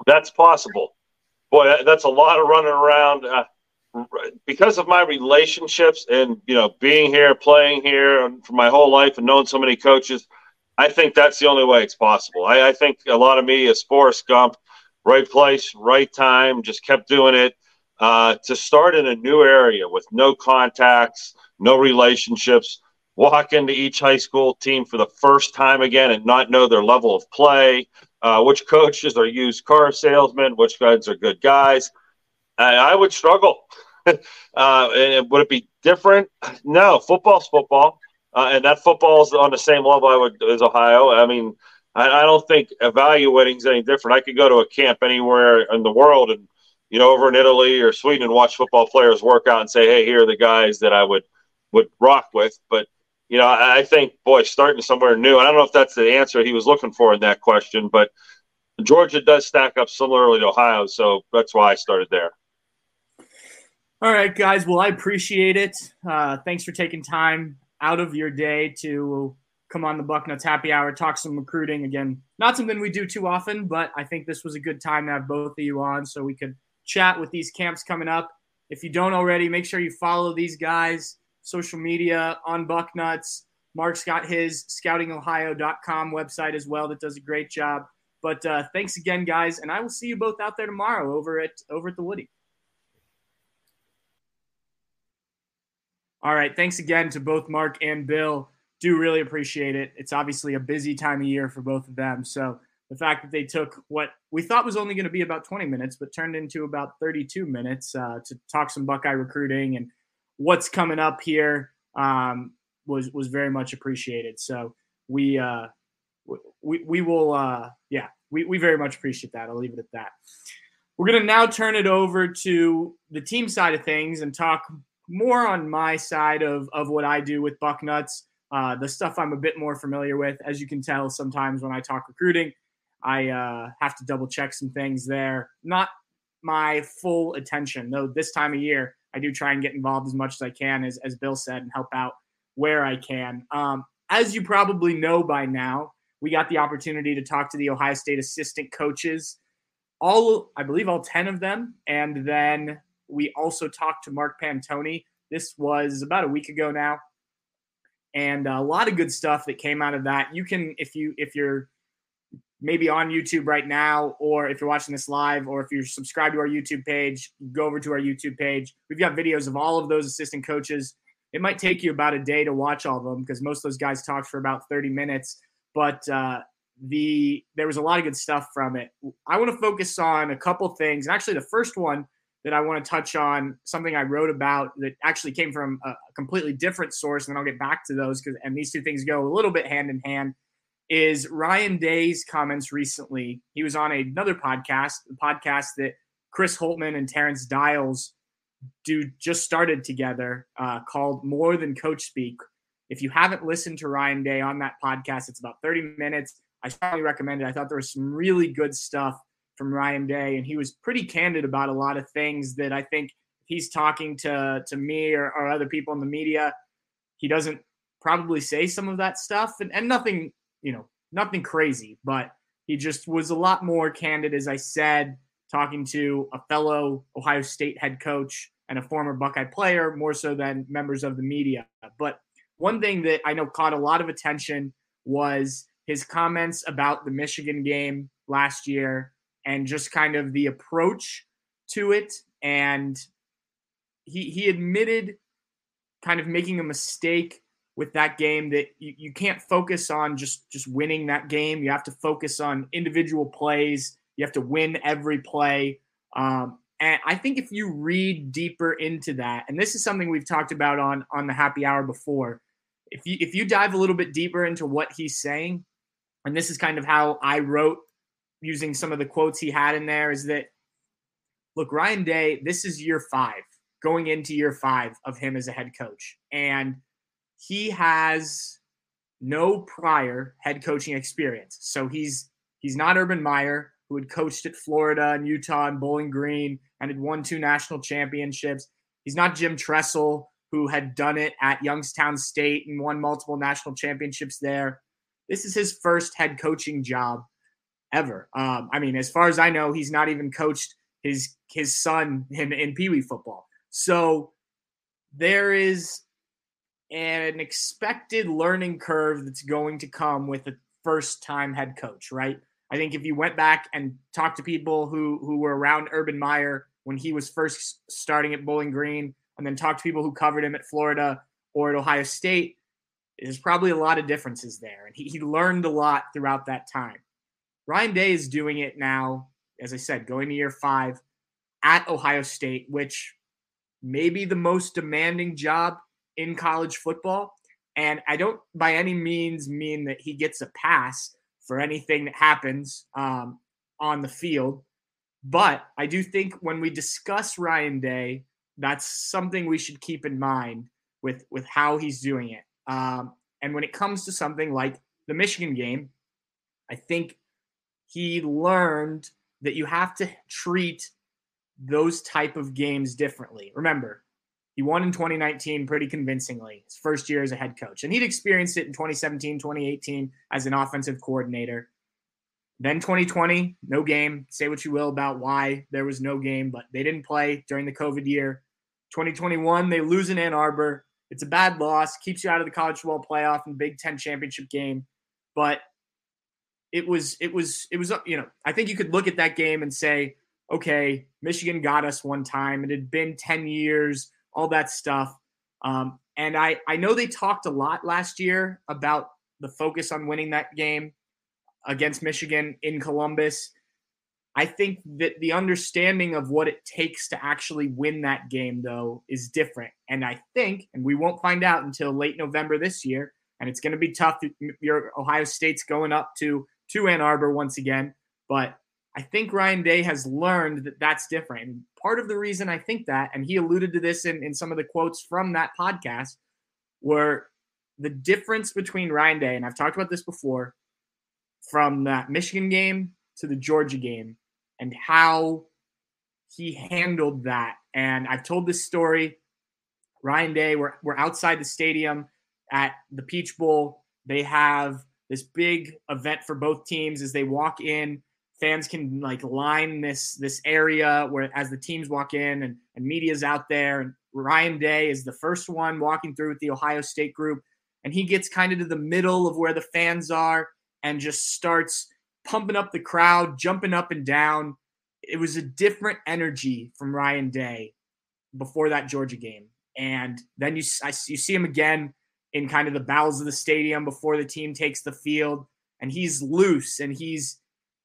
That's possible. Boy, that's a lot of running around. Uh, because of my relationships and you know being here, playing here for my whole life, and knowing so many coaches, I think that's the only way it's possible. I, I think a lot of me is Forrest Gump, right place, right time, just kept doing it. Uh, to start in a new area with no contacts, no relationships, walk into each high school team for the first time again and not know their level of play, uh, which coaches are used car salesmen, which guys are good guys. I, I would struggle. uh, and would it be different? No, football's football uh, and that football is on the same level I would as Ohio. I mean, I, I don't think evaluating is any different. I could go to a camp anywhere in the world and you know over in Italy or Sweden and watch football players work out and say, hey, here are the guys that I would would rock with. But you know, I, I think boy, starting somewhere new. I don't know if that's the answer he was looking for in that question, but Georgia does stack up similarly to Ohio, so that's why I started there. All right, guys. Well, I appreciate it. Uh, thanks for taking time out of your day to come on the Bucknuts Happy Hour, talk some recruiting. Again, not something we do too often, but I think this was a good time to have both of you on so we could chat with these camps coming up. If you don't already, make sure you follow these guys, social media on Bucknuts. Mark's got his scoutingohio.com website as well that does a great job. But uh, thanks again, guys, and I will see you both out there tomorrow over at over at the Woody. All right. Thanks again to both Mark and Bill. Do really appreciate it. It's obviously a busy time of year for both of them. So the fact that they took what we thought was only going to be about 20 minutes, but turned into about 32 minutes uh, to talk some Buckeye recruiting and what's coming up here um, was was very much appreciated. So we uh, we we will uh, yeah we, we very much appreciate that. I'll leave it at that. We're going to now turn it over to the team side of things and talk more on my side of, of what I do with Bucknuts, uh, the stuff I'm a bit more familiar with. As you can tell, sometimes when I talk recruiting, I uh, have to double check some things there. Not my full attention, though this time of year, I do try and get involved as much as I can, as, as Bill said, and help out where I can. Um, as you probably know by now, we got the opportunity to talk to the Ohio State assistant coaches, all I believe all 10 of them. And then we also talked to Mark Pantoni. This was about a week ago now. And a lot of good stuff that came out of that. You can, if you if you're maybe on YouTube right now, or if you're watching this live, or if you're subscribed to our YouTube page, go over to our YouTube page. We've got videos of all of those assistant coaches. It might take you about a day to watch all of them because most of those guys talked for about 30 minutes. But uh, the there was a lot of good stuff from it. I want to focus on a couple things. And actually, the first one that I want to touch on, something I wrote about that actually came from a completely different source, and then I'll get back to those because and these two things go a little bit hand in hand is Ryan Day's comments recently. He was on another podcast, the podcast that Chris Holtmann and Terence Dials do just started together uh, called More Than Coach Speak. If you haven't listened to Ryan Day on that podcast, it's about 30 minutes. I strongly recommend it. I thought there was some really good stuff from Ryan Day, and he was pretty candid about a lot of things that I think he's talking to to me or, or other people in the media. He doesn't probably say some of that stuff, and, and nothing you know, nothing crazy, but he just was a lot more candid, as I said, talking to a fellow Ohio State head coach and a former Buckeye player more so than members of the media. But one thing that I know caught a lot of attention was his comments about the Michigan game last year and just kind of the approach to it. And he, he admitted kind of making a mistake with that game that you, you can't focus on just just winning that game. You have to focus on individual plays. You have to win every play. Um, and I think if you read deeper into that, and this is something we've talked about on on the happy hour before, if you if you dive a little bit deeper into what he's saying, and this is kind of how I wrote using some of the quotes he had in there, is that look, Ryan Day, this is year five, going into year five of him as a head coach, and he has no prior head coaching experience. So he's he's not Urban Meyer, who had coached at Florida and Utah and Bowling Green and had won two national championships. He's not Jim Tressel, who had done it at Youngstown State and won multiple national championships there. This is his first head coaching job ever. Um, I mean, as far as I know, he's not even coached his his son in, in Pee Wee football. So there is an expected learning curve that's going to come with a first time head coach, right? I think if you went back and talked to people who who were around Urban Meyer when he was first starting at Bowling Green, and then talked to people who covered him at Florida or at Ohio State, there's probably a lot of differences there. And he, he learned a lot throughout that time. Ryan Day is doing it now, as I said, going to year five at Ohio State, which may be the most demanding job in college football. And I don't by any means mean that he gets a pass for anything that happens um, on the field. But I do think when we discuss Ryan Day, that's something we should keep in mind with with how he's doing it. Um, and when it comes to something like the Michigan game, I think he learned that you have to treat those type of games differently. Remember, he won in 2019 pretty convincingly, his first year as a head coach. And he'd experienced it in 2017, 2018 as an offensive coordinator. Then 2020, no game. Say what you will about why there was no game, but they didn't play during the COVID year. 2021, they lose in Ann Arbor. It's a bad loss, keeps you out of the college football playoff and Big Ten championship game. But it was, it was, it was, you know, I think you could look at that game and say, okay, Michigan got us one time. It had been 10 years all that stuff. Um, and I, I know they talked a lot last year about the focus on winning that game against Michigan in Columbus. I think that the understanding of what it takes to actually win that game, though, is different. And I think, and we won't find out until late November this year, and it's going to be tough. Your Ohio State's going up to to Ann Arbor once again. But I think Ryan Day has learned that that's different. And part of the reason I think that, and he alluded to this in, in some of the quotes from that podcast, were the difference between Ryan Day, and I've talked about this before, from that Michigan game to the Georgia game, and how he handled that. And I've told this story. Ryan Day, we're, we're outside the stadium at the Peach Bowl. They have this big event for both teams as they walk in. Fans can like line this this area where as the teams walk in and, and media's out there. And Ryan Day is the first one walking through with the Ohio State group. And he gets kind of to the middle of where the fans are and just starts pumping up the crowd, jumping up and down. It was a different energy from Ryan Day before that Georgia game. And then you, I, you see him again in kind of the bowels of the stadium before the team takes the field. And he's loose and he's,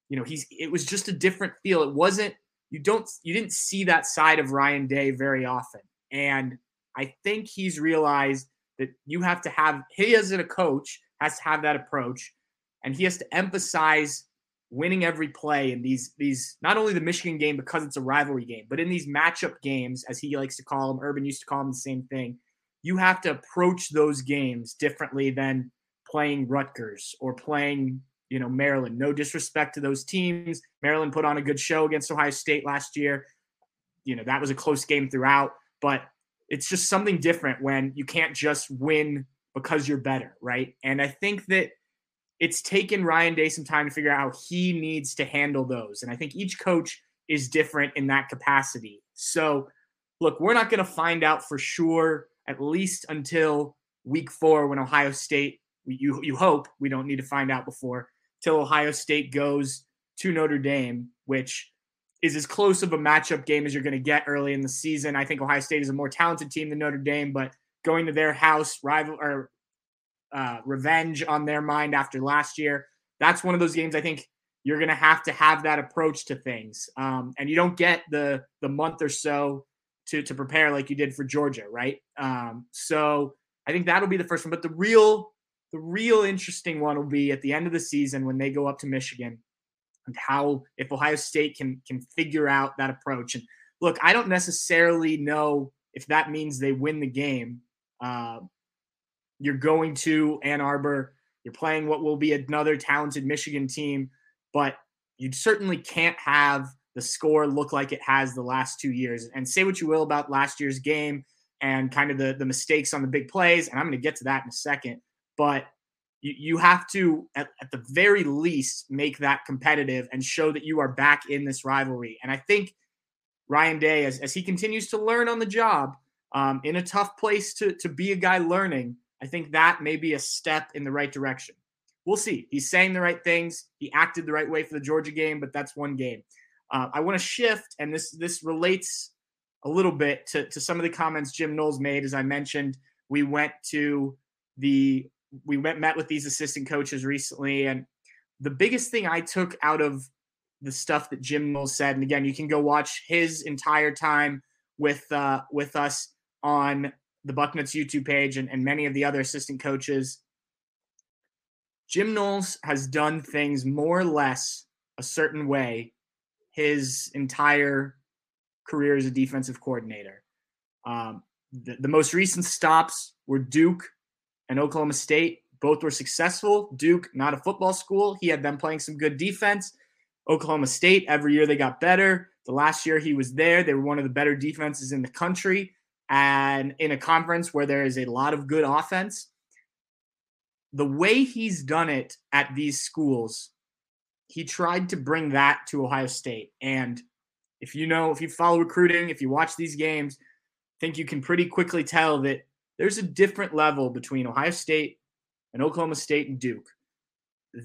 you know, he's, it was just a different feel. It wasn't, you don't, you didn't see that side of Ryan Day very often. And I think he's realized that you have to have, he as a coach has to have that approach and he has to emphasize winning every play in these these not only the Michigan game because it's a rivalry game, but in these matchup games, as he likes to call them, Urban used to call them the same thing. You have to approach those games differently than playing Rutgers or playing, you know, Maryland. No disrespect to those teams. Maryland put on a good show against Ohio State last year. You know, that was a close game throughout, but it's just something different when you can't just win because you're better, right? And I think that it's taken Ryan Day some time to figure out how he needs to handle those. And I think each coach is different in that capacity. So, look, we're not going to find out for sure, at least until week four when Ohio State, you, you hope we don't need to find out before, till Ohio State goes to Notre Dame, which is as close of a matchup game as you're going to get early in the season. I think Ohio State is a more talented team than Notre Dame, but going to their house, rival or uh, revenge on their mind after last year. That's one of those games I think you're going to have to have that approach to things, um, and you don't get the the month or so to to prepare like you did for Georgia, right? Um, so I think that'll be the first one. But the real the real interesting one will be at the end of the season when they go up to Michigan and how if Ohio State can can figure out that approach. And look, I don't necessarily know if that means they win the game. Uh, you're going to Ann Arbor. You're playing what will be another talented Michigan team, but you certainly can't have the score look like it has the last two years. And say what you will about last year's game and kind of the, the mistakes on the big plays. And I'm going to get to that in a second. But you, you have to, at, at the very least, make that competitive and show that you are back in this rivalry. And I think Ryan Day, as, as he continues to learn on the job, um, in a tough place to, to be a guy learning, I think that may be a step in the right direction. We'll see. He's saying the right things. He acted the right way for the Georgia game, but that's one game. Uh, I want to shift, and this this relates a little bit to, to some of the comments Jim Knowles made. As I mentioned, we went to the we went met with these assistant coaches recently, and the biggest thing I took out of the stuff that Jim Knowles said, and again, you can go watch his entire time with uh, with us on the Bucknuts YouTube page and, and many of the other assistant coaches, Jim Knowles has done things more or less a certain way his entire career as a defensive coordinator. Um, the, the most recent stops were Duke and Oklahoma State. Both were successful. Duke, not a football school. He had them playing some good defense. Oklahoma State, every year they got better. The last year he was there, they were one of the better defenses in the country and in a conference where there is a lot of good offense, the way he's done it at these schools, he tried to bring that to Ohio State. And if you know, if you follow recruiting, if you watch these games, I think you can pretty quickly tell that there's a different level between Ohio State and Oklahoma State and Duke.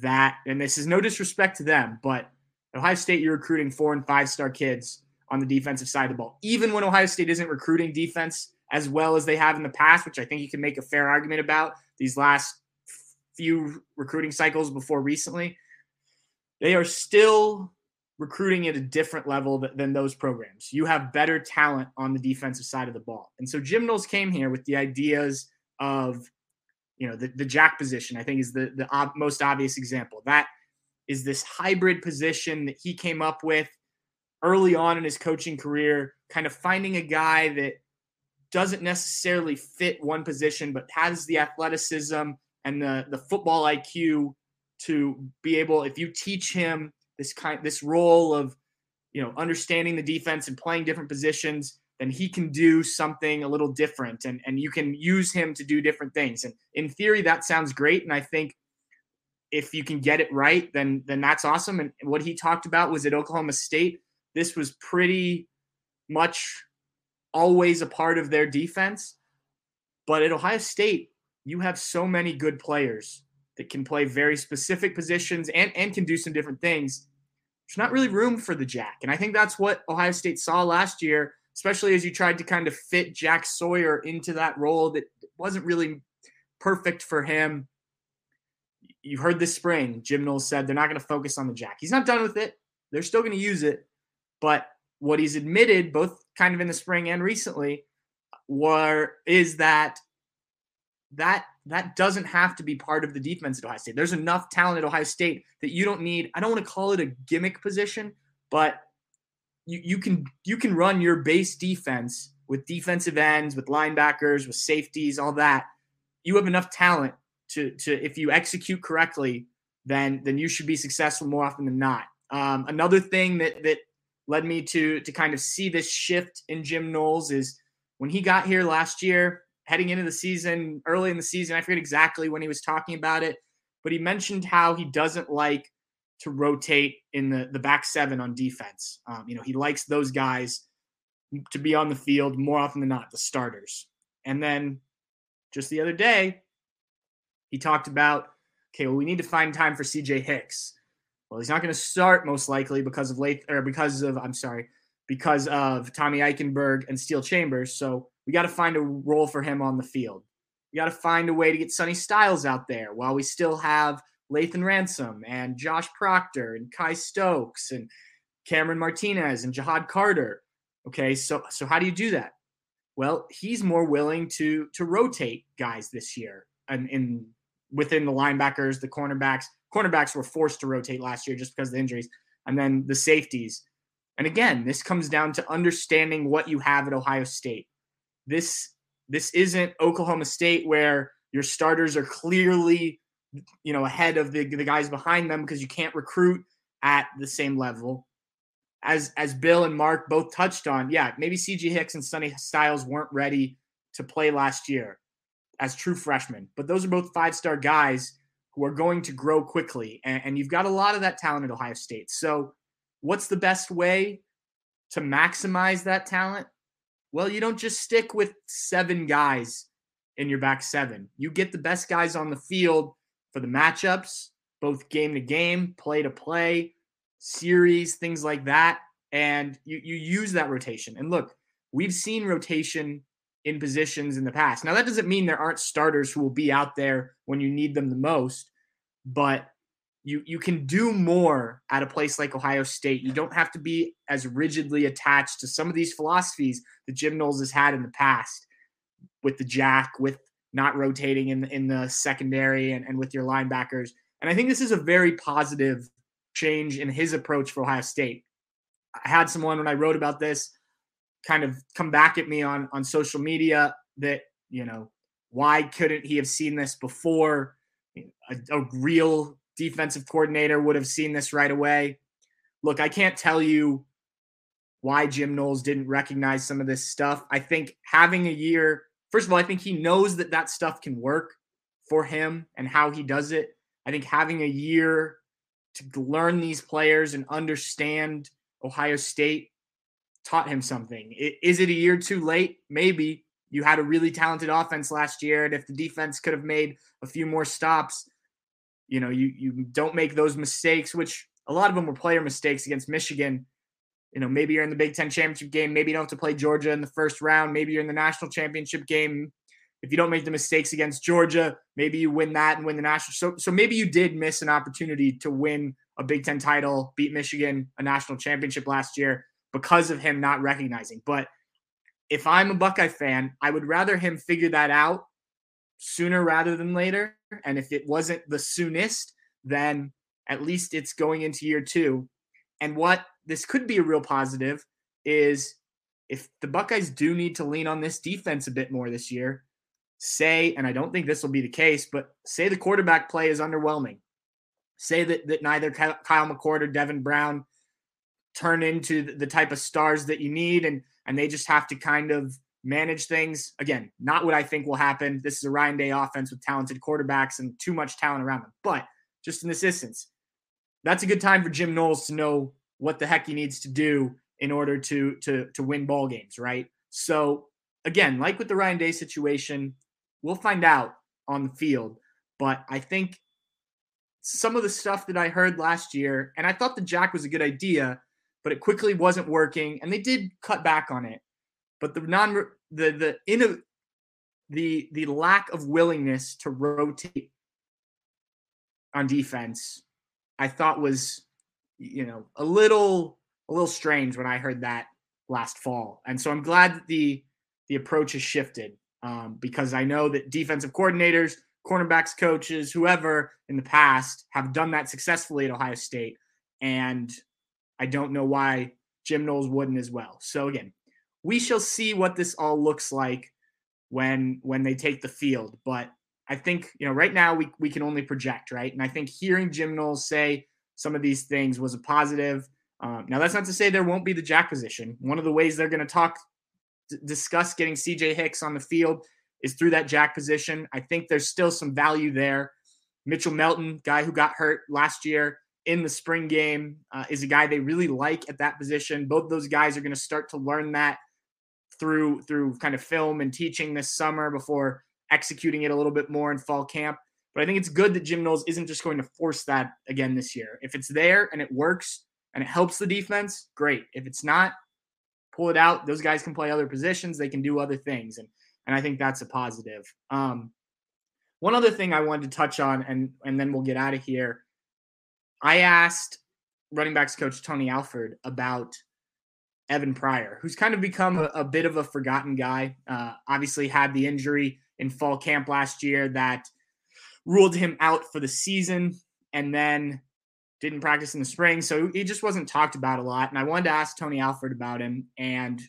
That, and this is no disrespect to them, but Ohio State, you're recruiting four and five star kids on the defensive side of the ball. Even when Ohio State isn't recruiting defense as well as they have in the past, which I think you can make a fair argument about these last few recruiting cycles before recently, they are still recruiting at a different level than those programs. You have better talent on the defensive side of the ball. And so Jim Knowles came here with the ideas of, you know, the, the jack position, I think is the, the ob- most obvious example. That is this hybrid position that he came up with early on in his coaching career, kind of finding a guy that doesn't necessarily fit one position, but has the athleticism and the, the football IQ to be able, if you teach him this kind this role of you know understanding the defense and playing different positions, then he can do something a little different and, and you can use him to do different things. And in theory, that sounds great. And I think if you can get it right, then then that's awesome. And what he talked about was at Oklahoma State, this was pretty much always a part of their defense. But at Ohio State, you have so many good players that can play very specific positions and, and can do some different things. There's not really room for the Jack. And I think that's what Ohio State saw last year, especially as you tried to kind of fit Jack Sawyer into that role that wasn't really perfect for him. You heard this spring, Jim Knowles said they're not going to focus on the Jack. He's not done with it. They're still going to use it. But what he's admitted, both kind of in the spring and recently, were is that that that doesn't have to be part of the defense at Ohio State. There's enough talent at Ohio State that you don't need. I don't want to call it a gimmick position, but you, you can you can run your base defense with defensive ends, with linebackers, with safeties, all that. You have enough talent to to if you execute correctly, then then you should be successful more often than not. Um, another thing that that led me to to kind of see this shift in Jim Knowles is when he got here last year, heading into the season, early in the season. I forget exactly when he was talking about it, but he mentioned how he doesn't like to rotate in the the back seven on defense. Um, you know, he likes those guys to be on the field more often than not, the starters. And then just the other day, he talked about, okay, well, we need to find time for CJ Hicks. Well, he's not going to start most likely because of late or because of I'm sorry, because of Tommy Eichenberg and Steele Chambers. So we got to find a role for him on the field. We got to find a way to get Sonny Styles out there while we still have Lathan Ransom and Josh Proctor and Kye Stokes and Cameron Martinez and Ja'Had Carter. Okay, so so how do you do that? Well, he's more willing to to rotate guys this year and in within the linebackers, the cornerbacks. Cornerbacks were forced to rotate last year just because of the injuries, and then the safeties. And again, this comes down to understanding what you have at Ohio State this this isn't Oklahoma State where your starters are clearly you know ahead of the, the guys behind them because you can't recruit at the same level. As as Bill and Mark both touched on yeah maybe CJ Hicks and Sonny Styles weren't ready to play last year as true freshmen but those are both five star guys who are going to grow quickly and, and you've got a lot of that talent at Ohio State. So what's the best way to maximize that talent well, you don't just stick with seven guys in your back seven. You get the best guys on the field for the matchups, both game to game, play to play, series, things like that. And you, you use that rotation. And look, we've seen rotation in positions in the past. Now, that doesn't mean there aren't starters who will be out there when you need them the most, but you you can do more at a place like Ohio State. You don't have to be as rigidly attached to some of these philosophies that Jim Knowles has had in the past with the jack, with not rotating in in the secondary and, and with your linebackers. And I think this is a very positive change in his approach for Ohio State. I had someone when I wrote about this kind of come back at me on on social media that, you know, why couldn't he have seen this before? A, a real defensive coordinator would have seen this right away. Look, I can't tell you why Jim Knowles didn't recognize some of this stuff. I think having a year, first of all, I think he knows that that stuff can work for him and how he does it. I think having a year to learn these players and understand Ohio State taught him something. Is it a year too late? Maybe. You had a really talented offense last year, and if the defense could have made a few more stops, you know, you you don't make those mistakes, which a lot of them were player mistakes against Michigan. You know, maybe you're in the Big Ten championship game. Maybe you don't have to play Georgia in the first round. Maybe you're in the national championship game. If you don't make the mistakes against Georgia, maybe you win that and win the national. So, so maybe you did miss an opportunity to win a Big Ten title, beat Michigan, a national championship last year because of him not recognizing. But if I'm a Buckeye fan, I would rather him figure that out sooner rather than later. And if it wasn't the soonest, then At least it's going into year two. And what this could be a real positive is if the Buckeyes do need to lean on this defense a bit more this year, say, and I don't think this will be the case, but say the quarterback play is underwhelming. Say that, that neither Kyle McCord or Devin Brown turn into the type of stars that you need and and they just have to kind of manage things. Again, not what I think will happen. This is a Ryan Day offense with talented quarterbacks and too much talent around them. But just in this instance, that's a good time for Jim Knowles to know what the heck he needs to do in order to to to win ball games, right? So again, like with the Ryan Day situation, we'll find out on the field. But I think some of the stuff that I heard last year, and I thought the jack was a good idea, but it quickly wasn't working, and they did cut back on it. But the non the the in the the lack of willingness to rotate on defense, I thought was you know a little a little strange when I heard that last fall, and so I'm glad that the the approach has shifted um, because I know that defensive coordinators, cornerbacks coaches, whoever in the past have done that successfully at Ohio State, and I don't know why Jim Knowles wouldn't as well. So again, we shall see what this all looks like when when they take the field. But I think you know right now we we can only project, right? And I think hearing Jim Knowles say some of these things was a positive. Um, now that's not to say there won't be the jack position. One of the ways they're going to talk d- discuss getting CJ Hicks on the field is through that jack position. I think there's still some value there. Mitchell Melton, guy who got hurt last year in the spring game, uh, is a guy they really like at that position. Both those guys are going to start to learn that through through kind of film and teaching this summer before executing it a little bit more in fall camp. But I think it's good that Jim Knowles isn't just going to force that again this year. If it's there and it works and it helps the defense, great. If it's not, pull it out. Those guys can play other positions. They can do other things, and and I think that's a positive. Um, one other thing I wanted to touch on, and and then we'll get out of here. I asked running backs coach Tony Alford about Evan Pryor, who's kind of become a, a bit of a forgotten guy. Uh, obviously, had the injury in fall camp last year that ruled him out for the season, and then didn't practice in the spring, so he just wasn't talked about a lot. And I wanted to ask Tony Alford about him, and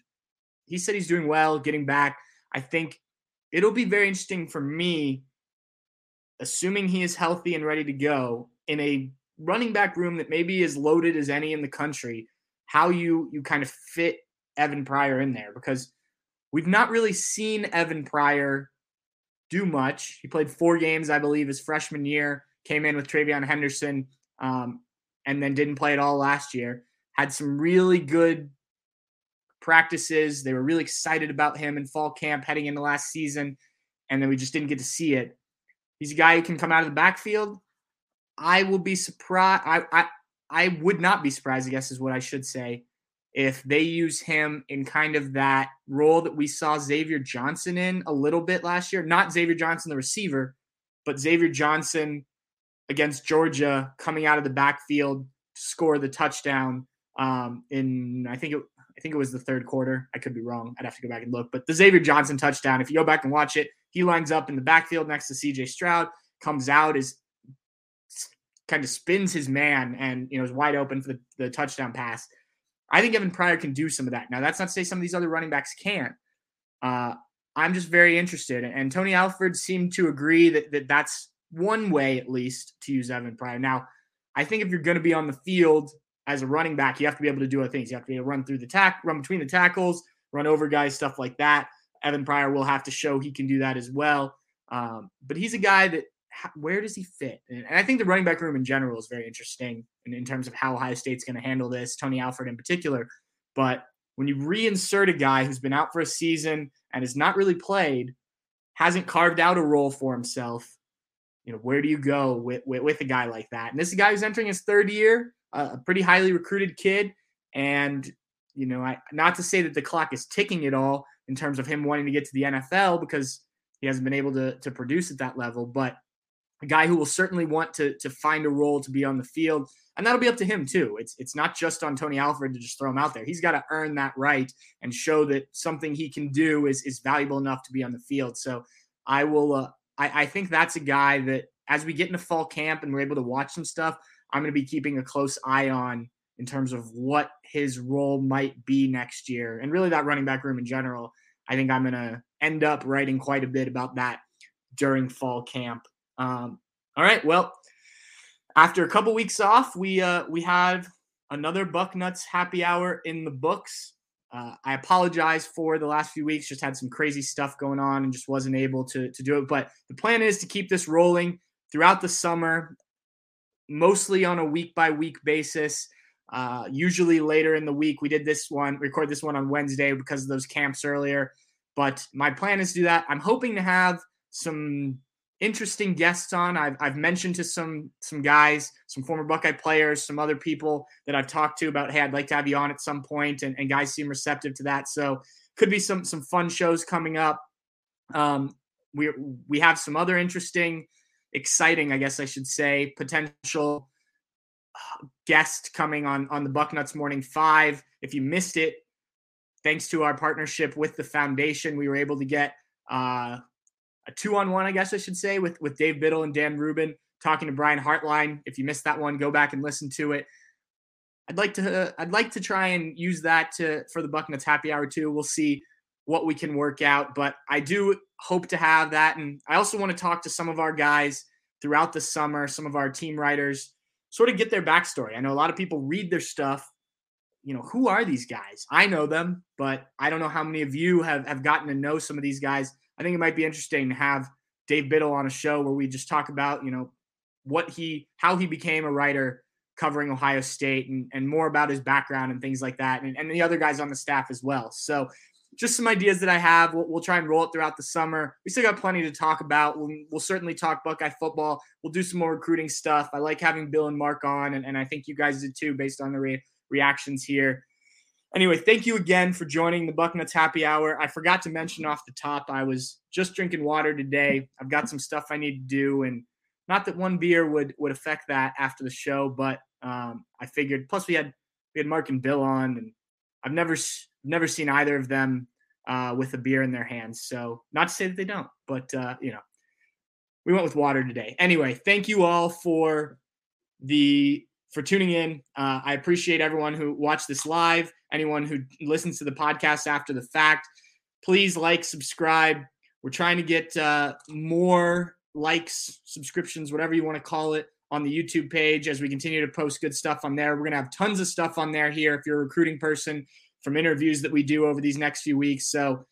he said he's doing well, getting back. I think it'll be very interesting for me, assuming he is healthy and ready to go in a running back room that maybe is loaded as any in the country, how you you kind of fit Evan Pryor in there because we've not really seen Evan Pryor do much. He played four games, I believe, his freshman year. Came in with TreVeyon Henderson, um, and then didn't play at all last year. Had some really good practices. They were really excited about him in fall camp heading into last season, and then we just didn't get to see it. He's a guy who can come out of the backfield. I will be surprised. I, I I would not be surprised. I guess is what I should say if they use him in kind of that role that we saw Xavier Johnson in a little bit last year. Not Xavier Johnson, the receiver, but Xavier Johnson against Georgia coming out of the backfield to score the touchdown um, in I think it I think it was the third quarter. I could be wrong. I'd have to go back and look. But the Xavier Johnson touchdown, if you go back and watch it, he lines up in the backfield next to CJ Stroud, comes out, is kind of spins his man and you know is wide open for the, the touchdown pass. I think Evan Pryor can do some of that. Now that's not to say some of these other running backs can't. Uh, I'm just very interested, and Tony Alford seemed to agree that, that that's one way at least to use Evan Pryor. Now, I think if you're going to be on the field as a running back, you have to be able to do other things. You have to be able to run through the tack, run between the tackles, run over guys, stuff like that. Evan Pryor will have to show he can do that as well. Um, but he's a guy that where does he fit? And, I think the running back room in general is very interesting in, in terms of how Ohio State's going to handle this, Tony Alford in particular. But when you reinsert a guy who's been out for a season and has not really played, hasn't carved out a role for himself, you know, where do you go with, with, with a guy like that? And this is a guy who's entering his third year, uh, a pretty highly recruited kid. And, you know, I, not to say that the clock is ticking at all in terms of him wanting to get to the NFL because he hasn't been able to, to produce at that level, but a guy who will certainly want to to find a role to be on the field, and that'll be up to him too. It's it's not just on Tony Alford to just throw him out there. He's got to earn that right and show that something he can do is is valuable enough to be on the field. So I will. Uh, I, I think that's a guy that as we get into fall camp and we're able to watch some stuff, I'm going to be keeping a close eye on in terms of what his role might be next year and really that running back room in general. I think I'm going to end up writing quite a bit about that during fall camp. Um, all right. Well, after a couple weeks off, we uh, we have another Bucknuts happy hour in the books. Uh, I apologize for the last few weeks. Just had some crazy stuff going on and just wasn't able to to do it. But the plan is to keep this rolling throughout the summer, mostly on a week by week basis. Uh, usually later in the week, we did this one, record this one on Wednesday because of those camps earlier. But my plan is to do that. I'm hoping to have some interesting guests on. I've, I've mentioned to some some guys, some former Buckeye players, some other people that I've talked to about, hey, I'd like to have you on at some point, and, and guys seem receptive to that. So could be some some fun shows coming up. Um, we we have some other interesting, exciting, I guess I should say, potential uh, guest coming on on the Bucknuts Morning Five. If you missed it, thanks to our partnership with the foundation, we were able to get uh, a two on one, I guess I should say, with with Dave Biddle and Dan Rubin talking to Brian Hartline. If you missed that one, go back and listen to it. I'd like to uh, I'd like to try and use that to for the Bucknuts Happy Hour too. We'll see what we can work out, but I do hope to have that, and I also want to talk to some of our guys throughout the summer, some of our team writers, sort of get their backstory. I know a lot of people read their stuff. You know, who are these guys? I know them, but I don't know how many of you have, have gotten to know some of these guys. I think it might be interesting to have Dave Biddle on a show where we just talk about, you know, what he, how he became a writer covering Ohio State and, and more about his background and things like that. And, and the other guys on the staff as well. So just some ideas that I have. We'll, we'll, try and roll it throughout the summer. We still got plenty to talk about. We'll, we'll, certainly talk Buckeye football. We'll do some more recruiting stuff. I like having Bill and Mark on, and, and I think you guys did too, based on the re- reactions here. Anyway, thank you again for joining the Bucknuts Happy Hour. I forgot to mention off the top, I was just drinking water today. I've got some stuff I need to do, and not that one beer would would affect that after the show, but um, I figured. Plus, we had we had Mark and Bill on, and I've never never seen either of them uh, with a beer in their hands. So, not to say that they don't, but uh, you know, we went with water today. Anyway, thank you all for the for tuning in. Uh, I appreciate everyone who watched this live, anyone who listens to the podcast after the fact. Please like, subscribe. We're trying to get uh, more likes, subscriptions, whatever you want to call it, on the YouTube page as we continue to post good stuff on there. We're going to have tons of stuff on there here if you're a recruiting person from interviews that we do over these next few weeks. So,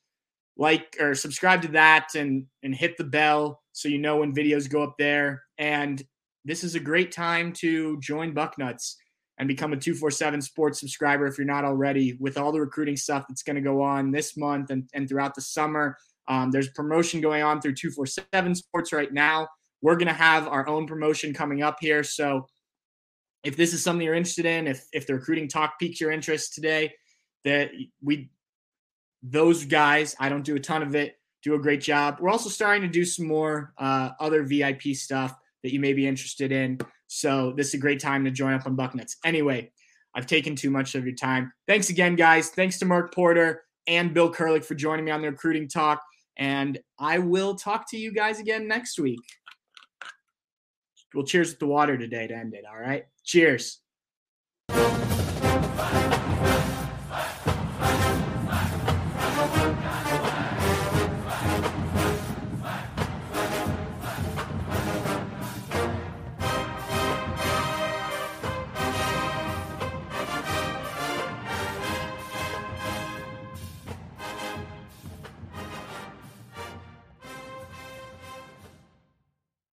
like or subscribe to that and and hit the bell so you know when videos go up there. And this is a great time to join Bucknuts and become a 247 sports subscriber if you're not already with all the recruiting stuff that's going to go on this month and, and throughout the summer. Um, there's promotion going on through 247 sports right now. We're going to have our own promotion coming up here. So if this is something you're interested in, if, if the recruiting talk piques your interest today, that we, those guys, I don't do a ton of it, do a great job. We're also starting to do some more uh, other VIP stuff that you may be interested in. So this is a great time to join up on Bucknuts. Anyway, I've taken too much of your time. Thanks again, guys. Thanks to Mark Porter and Bill Kurelic for joining me on the recruiting talk. And I will talk to you guys again next week. Well, cheers with the water today to end it. All right. Cheers.